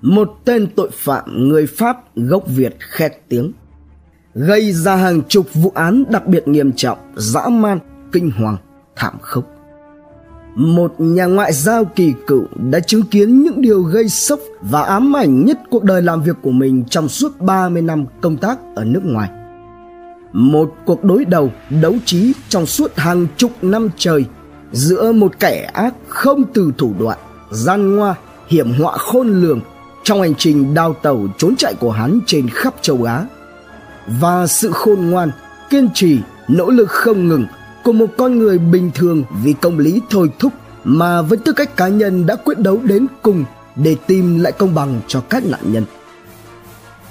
một tên tội phạm người Pháp gốc Việt khét tiếng, gây ra hàng chục vụ án đặc biệt nghiêm trọng, dã man, kinh hoàng, thảm khốc. Một nhà ngoại giao kỳ cựu đã chứng kiến những điều gây sốc và ám ảnh nhất cuộc đời làm việc của mình trong suốt 30 năm công tác ở nước ngoài. Một cuộc đối đầu đấu trí trong suốt hàng chục năm trời giữa một kẻ ác không từ thủ đoạn, gian ngoa, hiểm họa khôn lường trong hành trình đào tẩu trốn chạy của hắn trên khắp châu Á và sự khôn ngoan, kiên trì, nỗ lực không ngừng của một con người bình thường vì công lý thôi thúc mà với tư cách cá nhân đã quyết đấu đến cùng để tìm lại công bằng cho các nạn nhân.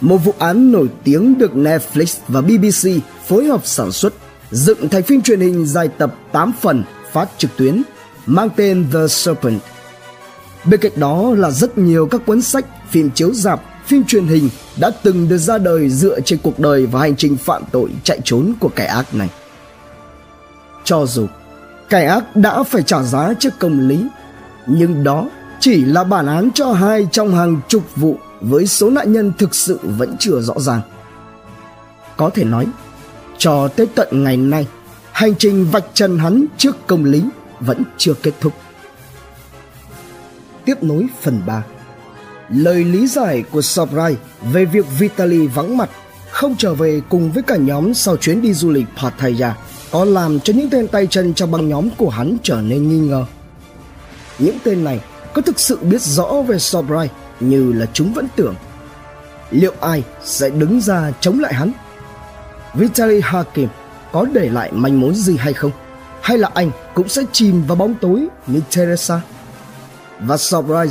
Một vụ án nổi tiếng được Netflix và BBC phối hợp sản xuất, dựng thành phim truyền hình dài tập 8 phần phát trực tuyến mang tên The Serpent. Bên cạnh đó là rất nhiều các cuốn sách, phim chiếu rạp, phim truyền hình đã từng được ra đời dựa trên cuộc đời và hành trình phạm tội chạy trốn của kẻ ác này. Cho dù kẻ ác đã phải trả giá trước công lý, nhưng đó chỉ là bản án cho hai trong hàng chục vụ với số nạn nhân thực sự vẫn chưa rõ ràng. Có thể nói, cho tới tận ngày nay, hành trình vạch trần hắn trước công lý vẫn chưa kết thúc. Tiếp nối phần 3 Lời lý giải của Sobrai về việc Vitaly vắng mặt, không trở về cùng với cả nhóm sau chuyến đi du lịch Pattaya, có làm cho những tên tay chân trong băng nhóm của hắn trở nên nghi ngờ. Những tên này có thực sự biết rõ về Sobrai như là chúng vẫn tưởng. Liệu ai sẽ đứng ra chống lại hắn? Vitaly Hakim có để lại manh mối gì hay không? Hay là anh cũng sẽ chìm vào bóng tối như Teresa? Và Sobrai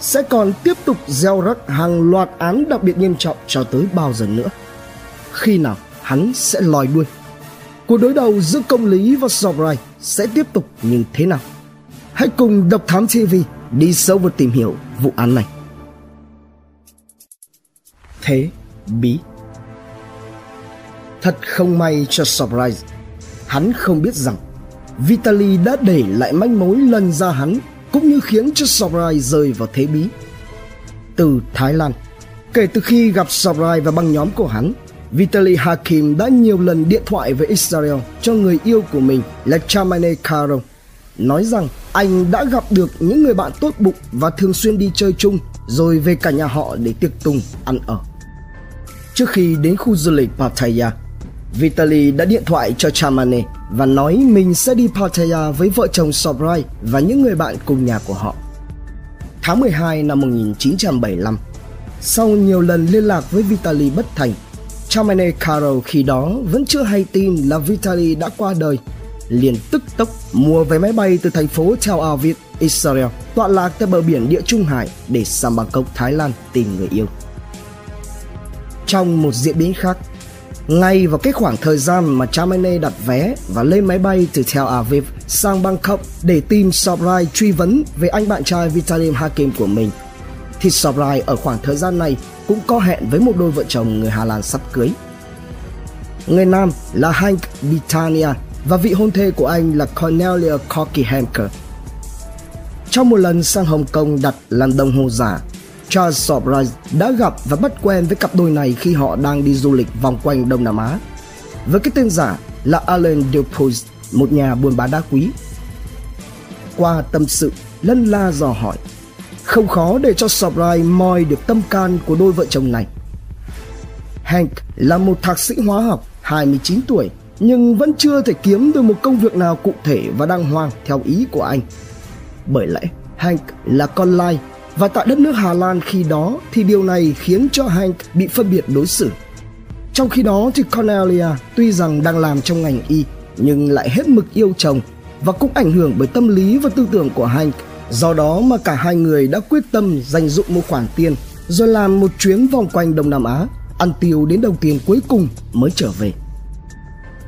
sẽ còn tiếp tục gieo rắc hàng loạt án đặc biệt nghiêm trọng cho tới bao giờ nữa? Khi nào hắn sẽ lòi đuôi? Cuộc đối đầu giữa công lý và Sobrai sẽ tiếp tục như thế nào? Hãy cùng Độc Thám TV đi sâu vào tìm hiểu vụ án này. Thế bí Thật không may cho Surprise Hắn không biết rằng Vitaly đã để lại manh mối lần ra hắn cũng như khiến cho Surprise rơi vào thế bí Từ Thái Lan Kể từ khi gặp Surprise và băng nhóm của hắn Vitaly Hakim đã nhiều lần điện thoại với Israel cho người yêu của mình là Chamane Karo nói rằng anh đã gặp được những người bạn tốt bụng và thường xuyên đi chơi chung rồi về cả nhà họ để tiệc tùng ăn ở. Trước khi đến khu du lịch Pattaya, Vitaly đã điện thoại cho Chamane và nói mình sẽ đi Pattaya với vợ chồng Sobrai và những người bạn cùng nhà của họ. Tháng 12 năm 1975, sau nhiều lần liên lạc với Vitaly bất thành, Chamane Caro khi đó vẫn chưa hay tin là Vitaly đã qua đời liền tức tốc mua vé máy bay từ thành phố Tel Aviv, Israel, tọa lạc tại bờ biển Địa Trung Hải để sang Bangkok, Thái Lan tìm người yêu. Trong một diễn biến khác, ngay vào cái khoảng thời gian mà Chamene đặt vé và lên máy bay từ Tel Aviv sang Bangkok để tìm Sobrai truy vấn về anh bạn trai Vitalim Hakim của mình, thì Sobrai ở khoảng thời gian này cũng có hẹn với một đôi vợ chồng người Hà Lan sắp cưới. Người nam là Hank Bitania và vị hôn thê của anh là Cornelia Corky Hanker. Trong một lần sang Hồng Kông đặt làm đồng hồ giả, Charles Surprise đã gặp và bắt quen với cặp đôi này khi họ đang đi du lịch vòng quanh Đông Nam Á. Với cái tên giả là Alan Dupuis, một nhà buôn bán đá quý. Qua tâm sự, lân la dò hỏi, không khó để cho Surprise moi được tâm can của đôi vợ chồng này. Hank là một thạc sĩ hóa học 29 tuổi nhưng vẫn chưa thể kiếm được một công việc nào cụ thể và đàng hoàng theo ý của anh. Bởi lẽ Hank là con lai và tại đất nước Hà Lan khi đó thì điều này khiến cho Hank bị phân biệt đối xử. Trong khi đó thì Cornelia tuy rằng đang làm trong ngành y nhưng lại hết mực yêu chồng và cũng ảnh hưởng bởi tâm lý và tư tưởng của Hank. Do đó mà cả hai người đã quyết tâm dành dụng một khoản tiền rồi làm một chuyến vòng quanh Đông Nam Á, ăn tiêu đến đồng tiền cuối cùng mới trở về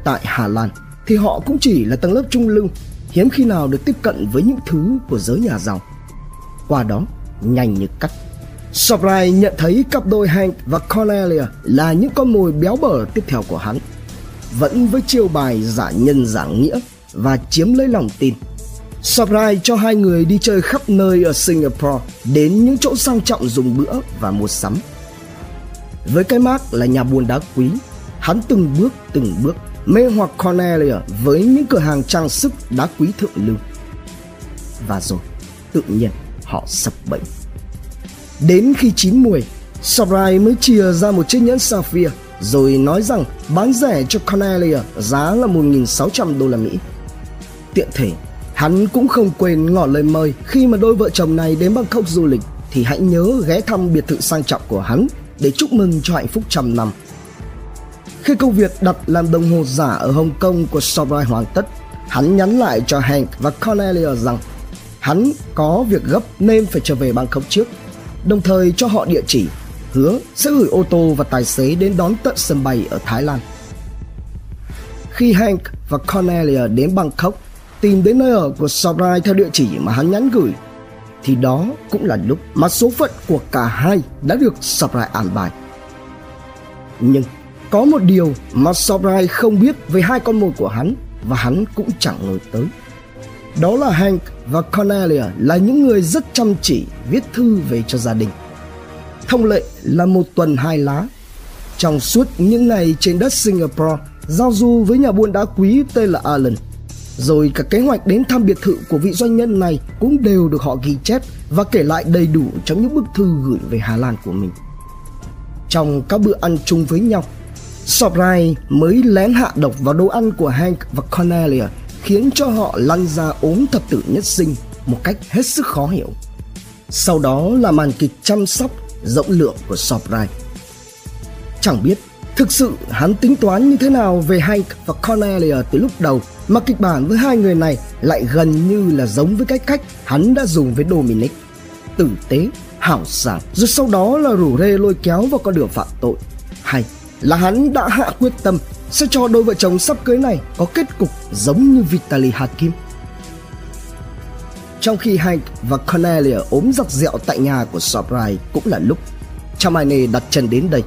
tại Hà Lan thì họ cũng chỉ là tầng lớp trung lưu, hiếm khi nào được tiếp cận với những thứ của giới nhà giàu. Qua đó, nhanh như cắt. Sobrai nhận thấy cặp đôi Hank và Cornelia là những con mồi béo bở tiếp theo của hắn. Vẫn với chiêu bài giả nhân giả nghĩa và chiếm lấy lòng tin. Sobrai cho hai người đi chơi khắp nơi ở Singapore, đến những chỗ sang trọng dùng bữa và mua sắm. Với cái mác là nhà buôn đá quý, hắn từng bước từng bước mê hoặc Cornelia với những cửa hàng trang sức đá quý thượng lưu. Và rồi, tự nhiên họ sập bẫy. Đến khi chín mùi, Sarai mới chia ra một chiếc nhẫn sapphire rồi nói rằng bán rẻ cho Cornelia giá là 1.600 đô la Mỹ. Tiện thể, hắn cũng không quên ngỏ lời mời khi mà đôi vợ chồng này đến Bangkok du lịch thì hãy nhớ ghé thăm biệt thự sang trọng của hắn để chúc mừng cho hạnh phúc trăm năm. Khi công việc đặt làm đồng hồ giả ở Hồng Kông của Sobrai hoàn tất, hắn nhắn lại cho Hank và Cornelia rằng hắn có việc gấp nên phải trở về Bangkok trước, đồng thời cho họ địa chỉ, hứa sẽ gửi ô tô và tài xế đến đón tận sân bay ở Thái Lan. Khi Hank và Cornelia đến Bangkok, tìm đến nơi ở của Sarai theo địa chỉ mà hắn nhắn gửi, thì đó cũng là lúc mà số phận của cả hai đã được Sarai an bài. Nhưng có một điều mà Sobrai không biết về hai con mồi của hắn và hắn cũng chẳng ngờ tới. Đó là Hank và Cornelia là những người rất chăm chỉ viết thư về cho gia đình. Thông lệ là một tuần hai lá. Trong suốt những ngày trên đất Singapore, giao du với nhà buôn đá quý tên là Alan. Rồi cả kế hoạch đến thăm biệt thự của vị doanh nhân này cũng đều được họ ghi chép và kể lại đầy đủ trong những bức thư gửi về Hà Lan của mình. Trong các bữa ăn chung với nhau, Sobrai mới lén hạ độc vào đồ ăn của Hank và Cornelia khiến cho họ lăn ra ốm thập tử nhất sinh một cách hết sức khó hiểu. Sau đó là màn kịch chăm sóc rộng lượng của Sobrai. Chẳng biết thực sự hắn tính toán như thế nào về Hank và Cornelia từ lúc đầu mà kịch bản với hai người này lại gần như là giống với cái cách hắn đã dùng với Dominic. Tử tế, hảo sảng, rồi sau đó là rủ rê lôi kéo vào con đường phạm tội. Hay là hắn đã hạ quyết tâm sẽ cho đôi vợ chồng sắp cưới này có kết cục giống như Vitaly Hakim. Trong khi Hank và Cornelia ốm giặc dẹo tại nhà của Sobrai cũng là lúc Chamane đặt chân đến đây.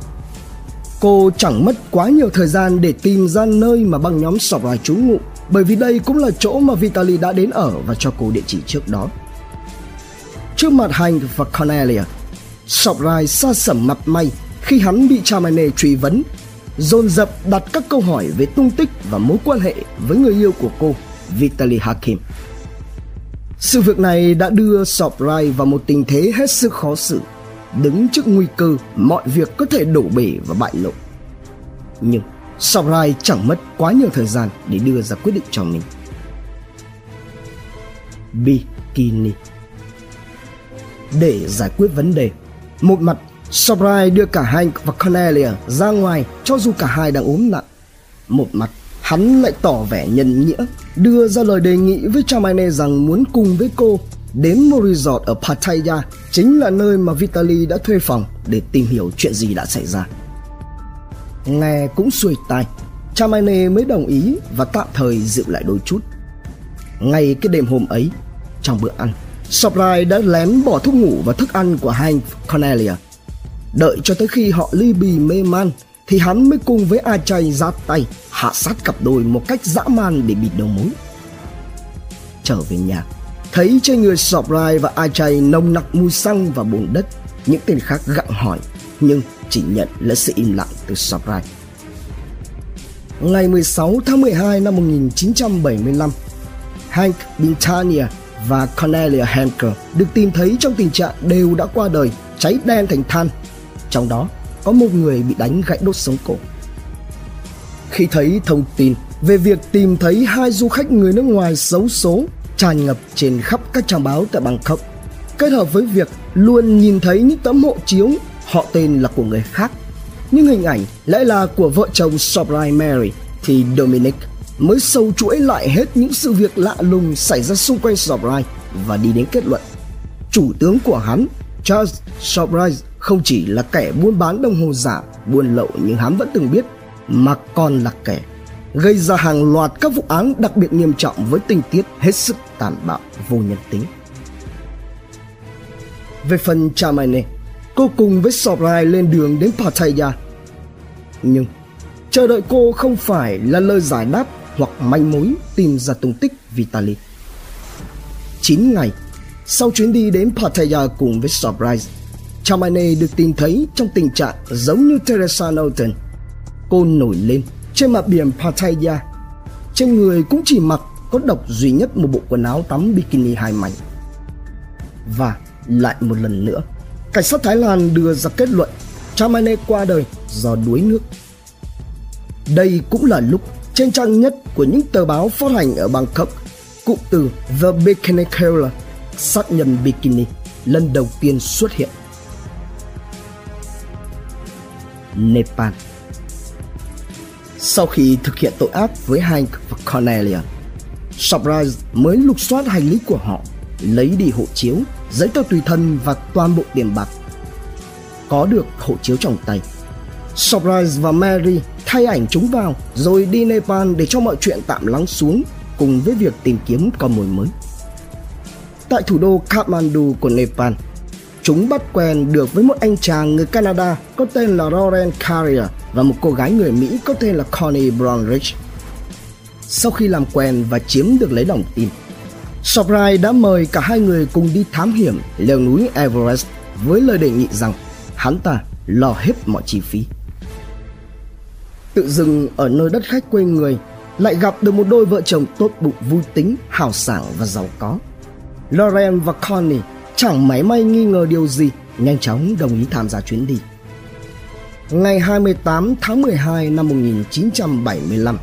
Cô chẳng mất quá nhiều thời gian để tìm ra nơi mà băng nhóm Sobrai trú ngụ bởi vì đây cũng là chỗ mà Vitaly đã đến ở và cho cô địa chỉ trước đó. Trước mặt Hank và Cornelia, Sobrai xa sẩm mặt may khi hắn bị Chamane truy vấn, dồn dập đặt các câu hỏi về tung tích và mối quan hệ với người yêu của cô, Vitaly Hakim. Sự việc này đã đưa Soprai vào một tình thế hết sức khó xử, đứng trước nguy cơ mọi việc có thể đổ bể và bại lộ. Nhưng Soprai chẳng mất quá nhiều thời gian để đưa ra quyết định cho mình. Bikini Để giải quyết vấn đề, một mặt Sobrai đưa cả Hank và Cornelia ra ngoài cho dù cả hai đang ốm nặng. Một mặt, hắn lại tỏ vẻ nhân nghĩa, đưa ra lời đề nghị với Charmaine rằng muốn cùng với cô đến một resort ở Pattaya, chính là nơi mà Vitaly đã thuê phòng để tìm hiểu chuyện gì đã xảy ra. Nghe cũng xuôi tai, Charmaine mới đồng ý và tạm thời dịu lại đôi chút. Ngay cái đêm hôm ấy, trong bữa ăn, Sobrai đã lén bỏ thuốc ngủ và thức ăn của Hank Cornelia Đợi cho tới khi họ ly bì mê man thì hắn mới cùng với A Chay ra tay hạ sát cặp đôi một cách dã man để bịt đầu mối. Trở về nhà, thấy trên người Sọp Rai và A Chay nồng nặc mùi xăng và bùn đất, những tên khác gặng hỏi nhưng chỉ nhận là sự im lặng từ Sọp Rai. Ngày 16 tháng 12 năm 1975, Hank Bintania và Cornelia Henker được tìm thấy trong tình trạng đều đã qua đời, cháy đen thành than trong đó có một người bị đánh gãy đốt sống cổ. Khi thấy thông tin về việc tìm thấy hai du khách người nước ngoài xấu số tràn ngập trên khắp các trang báo tại Bangkok, kết hợp với việc luôn nhìn thấy những tấm hộ chiếu họ tên là của người khác, nhưng hình ảnh lại là của vợ chồng Sobrai Mary thì Dominic mới sâu chuỗi lại hết những sự việc lạ lùng xảy ra xung quanh Sobrai và đi đến kết luận chủ tướng của hắn Charles Sobrai không chỉ là kẻ buôn bán đồng hồ giả, buôn lậu nhưng hắn vẫn từng biết, mà còn là kẻ gây ra hàng loạt các vụ án đặc biệt nghiêm trọng với tình tiết hết sức tàn bạo vô nhân tính. Về phần Chamane, cô cùng với Sobrai lên đường đến Pattaya. Nhưng chờ đợi cô không phải là lời giải đáp hoặc manh mối tìm ra tung tích Vitali. 9 ngày sau chuyến đi đến Pattaya cùng với Surprise. Chamane được tìm thấy trong tình trạng giống như Teresa Norton. Cô nổi lên trên mặt biển Pattaya. Trên người cũng chỉ mặc có độc duy nhất một bộ quần áo tắm bikini hai mảnh. Và lại một lần nữa, cảnh sát Thái Lan đưa ra kết luận Chamane qua đời do đuối nước. Đây cũng là lúc trên trang nhất của những tờ báo phát hành ở Bangkok, cụm từ The Bikini Killer, sát nhân bikini, lần đầu tiên xuất hiện. Nepal Sau khi thực hiện tội ác với Hank và Cornelia, Surprise mới lục soát hành lý của họ, lấy đi hộ chiếu, giấy tờ tùy thân và toàn bộ tiền bạc. Có được hộ chiếu trong tay, Surprise và Mary thay ảnh chúng vào rồi đi Nepal để cho mọi chuyện tạm lắng xuống cùng với việc tìm kiếm con mồi mới. Tại thủ đô Kathmandu của Nepal, chúng bắt quen được với một anh chàng người Canada có tên là Lauren Carrier và một cô gái người Mỹ có tên là Connie Brownridge. Sau khi làm quen và chiếm được lấy lòng tin, Sobrai đã mời cả hai người cùng đi thám hiểm leo núi Everest với lời đề nghị rằng hắn ta lo hết mọi chi phí. Tự dưng ở nơi đất khách quê người lại gặp được một đôi vợ chồng tốt bụng vui tính, hào sảng và giàu có. Lauren và Connie chẳng máy may nghi ngờ điều gì, nhanh chóng đồng ý tham gia chuyến đi. Ngày 28 tháng 12 năm 1975,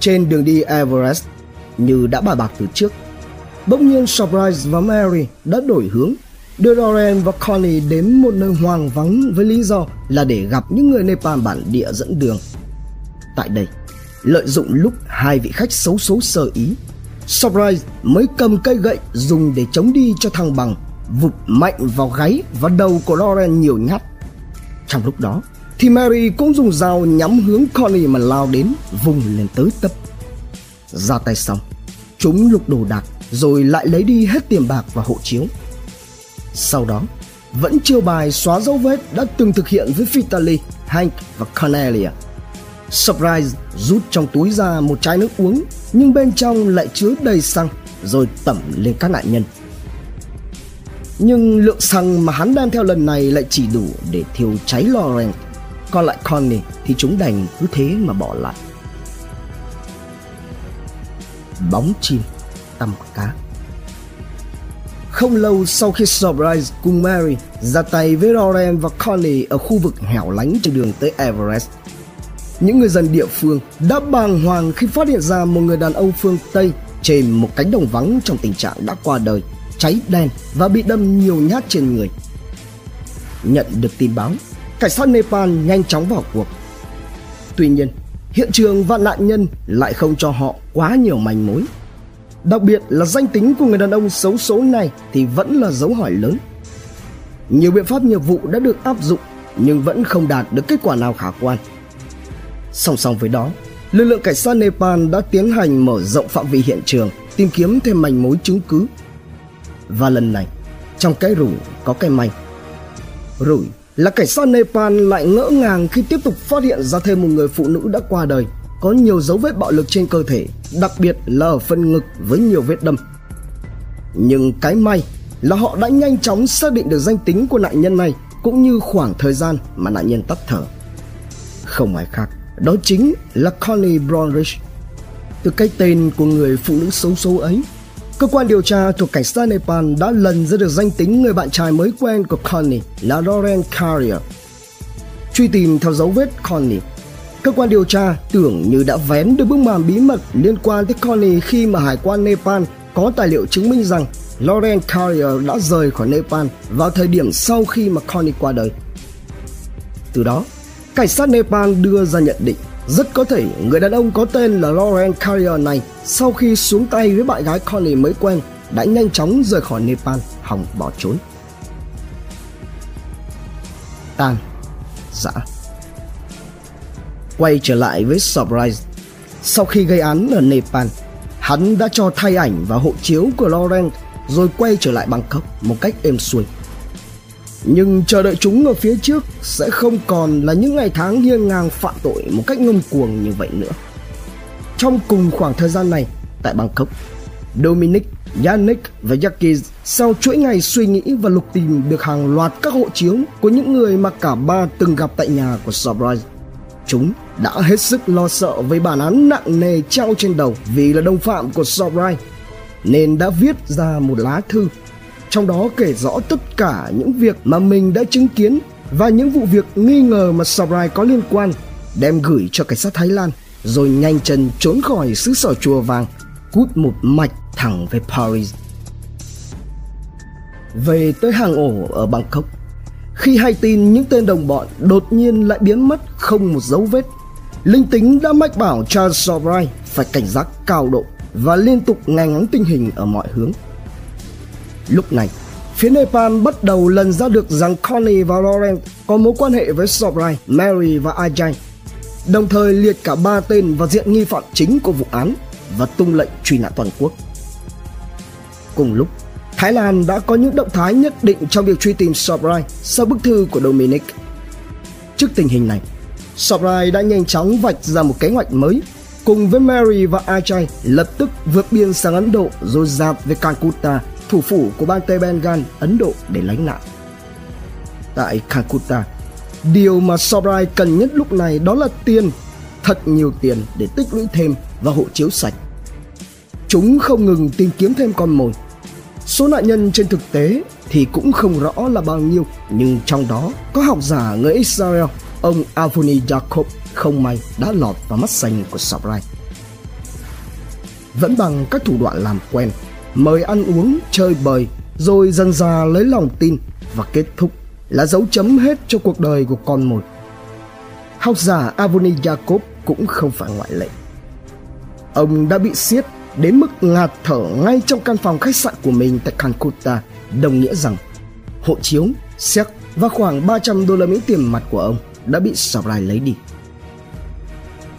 trên đường đi Everest, như đã bài bạc từ trước, bỗng nhiên Surprise và Mary đã đổi hướng đưa Lauren và Connie đến một nơi hoang vắng với lý do là để gặp những người Nepal bản địa dẫn đường. Tại đây, lợi dụng lúc hai vị khách xấu số sơ ý, Surprise mới cầm cây gậy dùng để chống đi cho thăng bằng, vụt mạnh vào gáy và đầu của Lauren nhiều nhát. Trong lúc đó, thì Mary cũng dùng dao nhắm hướng Connie mà lao đến, vùng lên tới tấp. Ra tay xong, chúng lục đồ đạc rồi lại lấy đi hết tiền bạc và hộ chiếu. Sau đó, vẫn chiêu bài xóa dấu vết đã từng thực hiện với Vitaly, Hank và Cornelia. Surprise rút trong túi ra một chai nước uống nhưng bên trong lại chứa đầy xăng rồi tẩm lên các nạn nhân. Nhưng lượng xăng mà hắn đem theo lần này lại chỉ đủ để thiêu cháy Laurent Còn lại Connie thì chúng đành cứ thế mà bỏ lại. Bóng chim tăm cá. Không lâu sau khi Surprise cùng Mary ra tay với Lauren và Connie ở khu vực hẻo lánh trên đường tới Everest, những người dân địa phương đã bàng hoàng khi phát hiện ra một người đàn ông phương Tây trên một cánh đồng vắng trong tình trạng đã qua đời, cháy đen và bị đâm nhiều nhát trên người. Nhận được tin báo, cảnh sát Nepal nhanh chóng vào cuộc. Tuy nhiên, hiện trường và nạn nhân lại không cho họ quá nhiều manh mối. Đặc biệt là danh tính của người đàn ông xấu số này thì vẫn là dấu hỏi lớn. Nhiều biện pháp nghiệp vụ đã được áp dụng nhưng vẫn không đạt được kết quả nào khả quan. Song song với đó, lực lượng cảnh sát Nepal đã tiến hành mở rộng phạm vi hiện trường, tìm kiếm thêm manh mối chứng cứ. Và lần này, trong cái rủi có cái may. Rủi là cảnh sát Nepal lại ngỡ ngàng khi tiếp tục phát hiện ra thêm một người phụ nữ đã qua đời, có nhiều dấu vết bạo lực trên cơ thể, đặc biệt là ở phần ngực với nhiều vết đâm. Nhưng cái may là họ đã nhanh chóng xác định được danh tính của nạn nhân này cũng như khoảng thời gian mà nạn nhân tắt thở. Không ai khác đó chính là Connie Brownridge Từ cái tên của người phụ nữ xấu số ấy, cơ quan điều tra thuộc cảnh sát Nepal đã lần ra được danh tính người bạn trai mới quen của Connie là Lauren Carrier. Truy tìm theo dấu vết Connie, cơ quan điều tra tưởng như đã vén được bức màn bí mật liên quan tới Connie khi mà hải quan Nepal có tài liệu chứng minh rằng Lauren Carrier đã rời khỏi Nepal vào thời điểm sau khi mà Connie qua đời. Từ đó, Cảnh sát Nepal đưa ra nhận định rất có thể người đàn ông có tên là Laurent Carrier này sau khi xuống tay với bạn gái Connie mới quen đã nhanh chóng rời khỏi Nepal hòng bỏ trốn. Tan, dã. Quay trở lại với Surprise. Sau khi gây án ở Nepal, hắn đã cho thay ảnh và hộ chiếu của Laurent rồi quay trở lại Bangkok một cách êm xuôi nhưng chờ đợi chúng ở phía trước sẽ không còn là những ngày tháng hiên ngang phạm tội một cách ngông cuồng như vậy nữa. Trong cùng khoảng thời gian này, tại Bangkok, Dominic Yannick và Jackie sau chuỗi ngày suy nghĩ và lục tìm được hàng loạt các hộ chiếu của những người mà cả ba từng gặp tại nhà của Surprise. Chúng đã hết sức lo sợ với bản án nặng nề treo trên đầu vì là đồng phạm của Surprise nên đã viết ra một lá thư trong đó kể rõ tất cả những việc mà mình đã chứng kiến và những vụ việc nghi ngờ mà Surprise có liên quan đem gửi cho cảnh sát Thái Lan rồi nhanh chân trốn khỏi xứ sở chùa vàng cút một mạch thẳng về Paris. Về tới hàng ổ ở Bangkok, khi hay tin những tên đồng bọn đột nhiên lại biến mất không một dấu vết, linh tính đã mách bảo Charles Sobrai phải cảnh giác cao độ và liên tục nghe ngóng tình hình ở mọi hướng. Lúc này, phía Nepal bắt đầu lần ra được rằng Connie và Laurent có mối quan hệ với Sobrai, Mary và Ajay, đồng thời liệt cả ba tên vào diện nghi phạm chính của vụ án và tung lệnh truy nã toàn quốc. Cùng lúc, Thái Lan đã có những động thái nhất định trong việc truy tìm Sobrai sau bức thư của Dominic. Trước tình hình này, Sobrai đã nhanh chóng vạch ra một kế hoạch mới cùng với Mary và Ajay lập tức vượt biên sang Ấn Độ rồi dạt về Calcutta, thủ phủ của bang Tây Bengal, Ấn Độ để lánh nạn. Tại Calcutta, điều mà Sobrai cần nhất lúc này đó là tiền, thật nhiều tiền để tích lũy thêm và hộ chiếu sạch. Chúng không ngừng tìm kiếm thêm con mồi. Số nạn nhân trên thực tế thì cũng không rõ là bao nhiêu, nhưng trong đó có học giả người Israel, ông Avoni Jacob không may đã lọt vào mắt xanh của Sobrai. Vẫn bằng các thủ đoạn làm quen, mời ăn uống, chơi bời, rồi dần dà lấy lòng tin và kết thúc là dấu chấm hết cho cuộc đời của con mồi. Học giả Avoni Jacob cũng không phải ngoại lệ. Ông đã bị siết đến mức ngạt thở ngay trong căn phòng khách sạn của mình tại Calcutta, đồng nghĩa rằng hộ chiếu, séc và khoảng 300 đô la Mỹ tiền mặt của ông đã bị Sabrai lấy đi.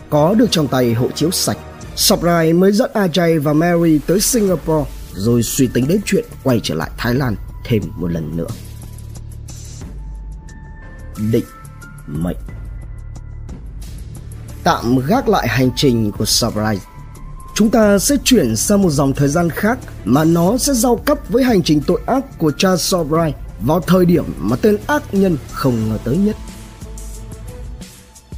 Có được trong tay hộ chiếu sạch, Sabrai mới dẫn Ajay và Mary tới Singapore rồi suy tính đến chuyện quay trở lại Thái Lan thêm một lần nữa. Định mệnh Tạm gác lại hành trình của Sabrai chúng ta sẽ chuyển sang một dòng thời gian khác mà nó sẽ giao cấp với hành trình tội ác của cha Sobrai vào thời điểm mà tên ác nhân không ngờ tới nhất.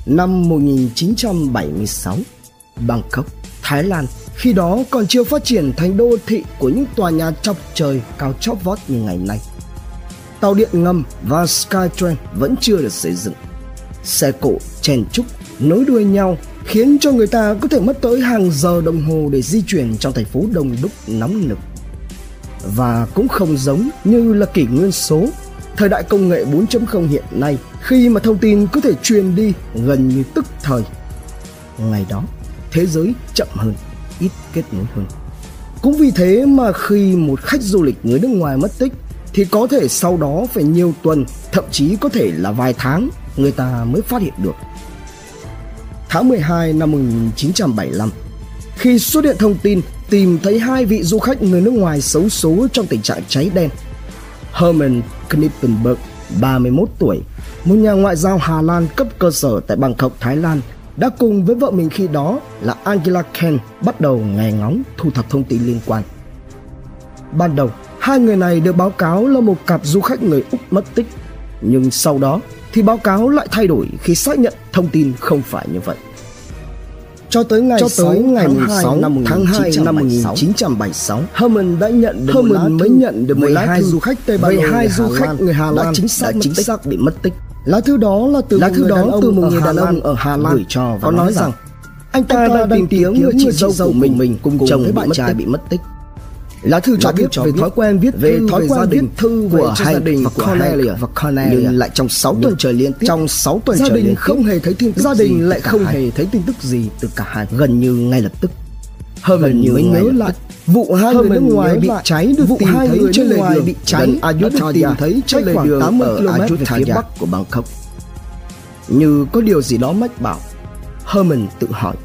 Năm 1976, Bangkok, Thái Lan khi đó còn chưa phát triển thành đô thị của những tòa nhà chọc trời cao chót vót như ngày nay. Tàu điện ngầm và Skytrain vẫn chưa được xây dựng. Xe cộ chen chúc nối đuôi nhau khiến cho người ta có thể mất tới hàng giờ đồng hồ để di chuyển trong thành phố đông đúc nóng nực. Và cũng không giống như là kỷ nguyên số, thời đại công nghệ 4.0 hiện nay khi mà thông tin có thể truyền đi gần như tức thời. Ngày đó, thế giới chậm hơn, ít kết nối hơn. Cũng vì thế mà khi một khách du lịch người nước ngoài mất tích thì có thể sau đó phải nhiều tuần, thậm chí có thể là vài tháng người ta mới phát hiện được tháng 12 năm 1975 khi xuất hiện thông tin tìm thấy hai vị du khách người nước ngoài xấu số trong tình trạng cháy đen. Herman Knippenberg, 31 tuổi, một nhà ngoại giao Hà Lan cấp cơ sở tại Bangkok, Thái Lan, đã cùng với vợ mình khi đó là Angela Ken bắt đầu nghe ngóng thu thập thông tin liên quan. Ban đầu, hai người này được báo cáo là một cặp du khách người Úc mất tích, nhưng sau đó thì báo cáo lại thay đổi khi xác nhận thông tin không phải như vậy. Cho tới ngày cho tới 6 ngày tháng 6 năm tháng 2 năm 1976, Herman đã nhận được Herman mới nhận được 12 du khách Tây Ban Nha 12 du khách người Hà Lan đã chính xác, đã chính xác bị mất tích. Lá thư đó là từ lá thư đó từ một người đàn ông ở Hà Lan gửi cho và nói rằng anh ta đang tìm kiếm người chị dâu của mình, mình. Cùng chồng với bạn trai bị mất tích. Lá thư cho biết về thói quen viết về thói quen viết thư của hai gia đình và Cornelia. và Cornelia nhưng lại trong 6 tuần trời liên tiếp trong 6 tuần gia đình không hề thấy tin tức gia đình lại không hề thấy tin tức gì từ cả hai gần như ngay lập tức Herman mới nhớ lại vụ hai người nước ngoài bị cháy được vụ tìm thấy trên lề đường bị cháy được tìm thấy trên lề đường 80 km về phía bắc của Bangkok. Như có điều gì đó mách bảo, Herman tự hỏi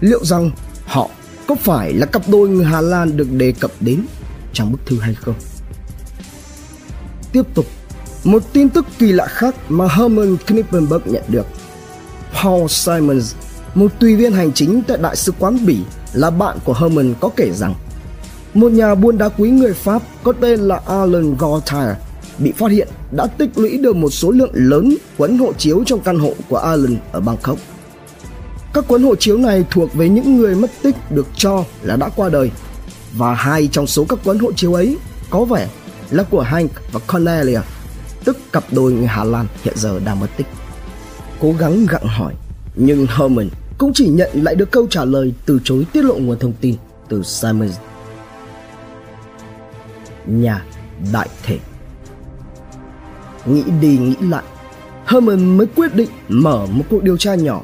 liệu rằng họ có phải là cặp đôi người Hà Lan được đề cập đến trong bức thư hay không? Tiếp tục, một tin tức kỳ lạ khác mà Herman Knippenberg nhận được. Paul Simons, một tùy viên hành chính tại Đại sứ quán Bỉ là bạn của Herman có kể rằng một nhà buôn đá quý người Pháp có tên là Alan Gauthier bị phát hiện đã tích lũy được một số lượng lớn quấn hộ chiếu trong căn hộ của Alan ở Bangkok. Các cuốn hộ chiếu này thuộc về những người mất tích được cho là đã qua đời và hai trong số các cuốn hộ chiếu ấy có vẻ là của Hank và Cornelia, tức cặp đôi người Hà Lan hiện giờ đang mất tích. Cố gắng gặng hỏi, nhưng Herman cũng chỉ nhận lại được câu trả lời từ chối tiết lộ nguồn thông tin từ Simon. Nhà đại thể Nghĩ đi nghĩ lại, Herman mới quyết định mở một cuộc điều tra nhỏ.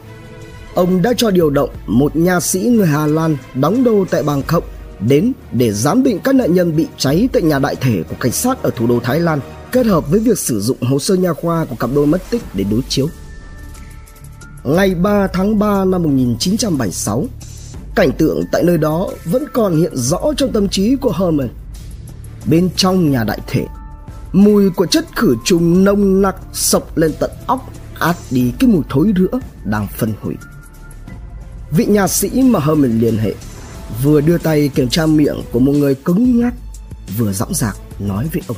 Ông đã cho điều động một nhà sĩ người Hà Lan đóng đô tại Bangkok đến để giám định các nạn nhân bị cháy tại nhà đại thể của cảnh sát ở thủ đô Thái Lan kết hợp với việc sử dụng hồ sơ nha khoa của cặp đôi mất tích để đối chiếu. Ngày 3 tháng 3 năm 1976, cảnh tượng tại nơi đó vẫn còn hiện rõ trong tâm trí của Herman. Bên trong nhà đại thể, mùi của chất khử trùng nông nặc sộc lên tận óc át đi cái mùi thối rữa đang phân hủy. Vị nhà sĩ mà Herman liên hệ vừa đưa tay kiểm tra miệng của một người cứng nhắc vừa dõng dạc nói với ông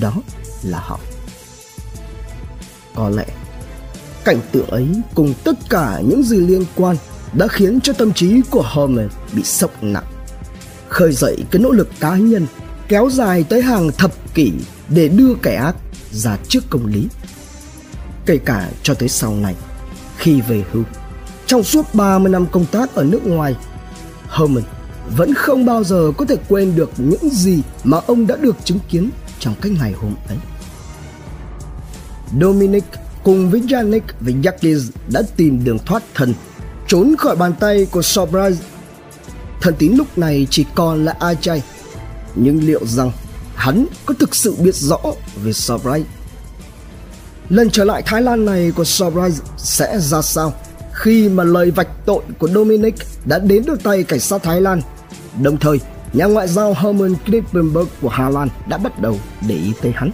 đó là họ có lẽ cảnh tượng ấy cùng tất cả những gì liên quan đã khiến cho tâm trí của Homer bị sốc nặng khơi dậy cái nỗ lực cá nhân, kéo dài tới hàng thập kỷ để đưa kẻ ác ra trước công lý kể cả cho tới sau này, khi về hưu, trong suốt 30 năm công tác ở nước ngoài Herman vẫn không bao giờ có thể quên được những gì mà ông đã được chứng kiến trong cái ngày hôm ấy. Dominic cùng với Yannick và Yakis đã tìm đường thoát thân, trốn khỏi bàn tay của Sobrise. Thần tín lúc này chỉ còn là Ajay, nhưng liệu rằng hắn có thực sự biết rõ về Sobrise? Lần trở lại Thái Lan này của Sobrise sẽ ra sao? khi mà lời vạch tội của Dominic đã đến được tay cảnh sát Thái Lan. Đồng thời, nhà ngoại giao Herman Klippenberg của Hà Lan đã bắt đầu để ý tới hắn.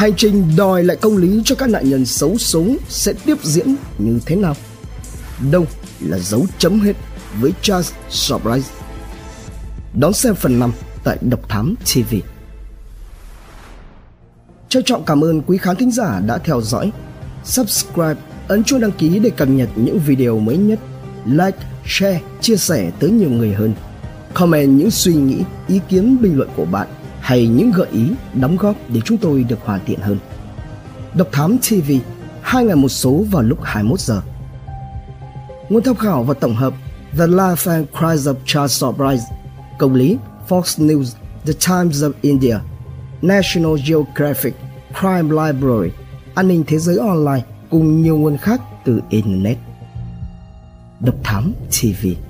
Hành trình đòi lại công lý cho các nạn nhân xấu số sẽ tiếp diễn như thế nào? Đâu là dấu chấm hết với Charles Surprise. Đón xem phần 5 tại Độc Thám TV. Trân trọng cảm ơn quý khán thính giả đã theo dõi. Subscribe ấn chuông đăng ký để cập nhật những video mới nhất, like, share, chia sẻ tới nhiều người hơn. Comment những suy nghĩ, ý kiến bình luận của bạn hay những gợi ý, đóng góp để chúng tôi được hoàn thiện hơn. Độc Thám TV, hai ngày một số vào lúc 21 giờ. Nguồn tham khảo và tổng hợp The Life and Crimes of Charles Surprise, Công lý Fox News, The Times of India, National Geographic, Crime Library, An ninh thế giới online, cùng nhiều nguồn khác từ Internet. Độc Thám TV